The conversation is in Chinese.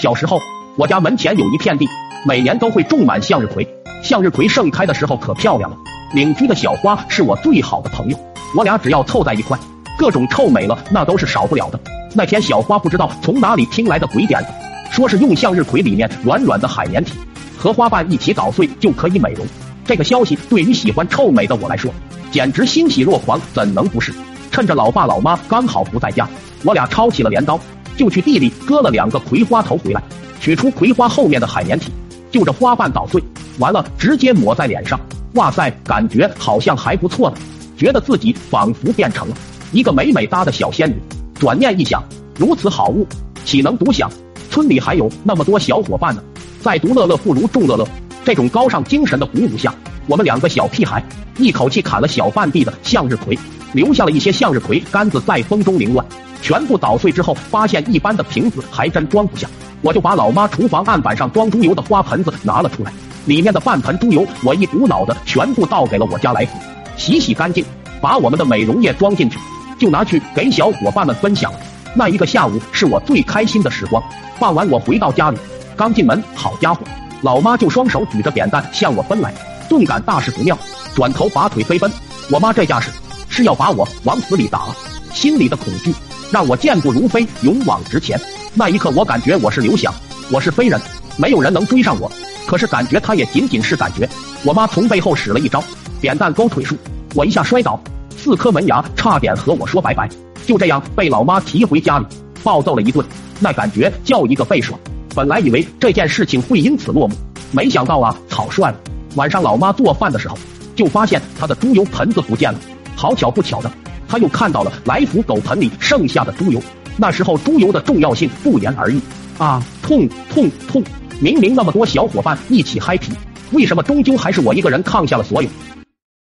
小时候，我家门前有一片地，每年都会种满向日葵。向日葵盛开的时候可漂亮了。邻居的小花是我最好的朋友，我俩只要凑在一块，各种臭美了那都是少不了的。那天小花不知道从哪里听来的鬼点子，说是用向日葵里面软软的海绵体和花瓣一起捣碎就可以美容。这个消息对于喜欢臭美的我来说，简直欣喜若狂，怎能不是？趁着老爸老妈刚好不在家，我俩抄起了镰刀，就去地里割了两个葵花头回来，取出葵花后面的海绵体，就着花瓣捣碎，完了直接抹在脸上。哇塞，感觉好像还不错呢，觉得自己仿佛变成了一个美美哒的小仙女。转念一想，如此好物，岂能独享？村里还有那么多小伙伴呢，在独乐乐不如众乐乐。这种高尚精神的鼓舞下，我们两个小屁孩一口气砍了小半地的向日葵，留下了一些向日葵杆子在风中凌乱。全部捣碎之后，发现一般的瓶子还真装不下，我就把老妈厨房案板上装猪油的花盆子拿了出来，里面的半盆猪油我一股脑的全部倒给了我家来福，洗洗干净，把我们的美容液装进去，就拿去给小伙伴们分享。那一个下午是我最开心的时光。傍晚我回到家里，刚进门，好家伙！老妈就双手举着扁担向我奔来，顿感大事不妙，转头拔腿飞奔。我妈这架势是要把我往死里打，心里的恐惧让我健步如飞，勇往直前。那一刻，我感觉我是刘翔，我是飞人，没有人能追上我。可是感觉他也仅仅是感觉。我妈从背后使了一招扁担勾腿术，我一下摔倒，四颗门牙差点和我说拜拜。就这样被老妈提回家里，暴揍了一顿，那感觉叫一个倍爽。本来以为这件事情会因此落幕，没想到啊，草率了。晚上老妈做饭的时候，就发现她的猪油盆子不见了。好巧不巧的，他又看到了来福狗盆里剩下的猪油。那时候猪油的重要性不言而喻啊！痛痛痛！明明那么多小伙伴一起嗨皮，为什么终究还是我一个人抗下了所有？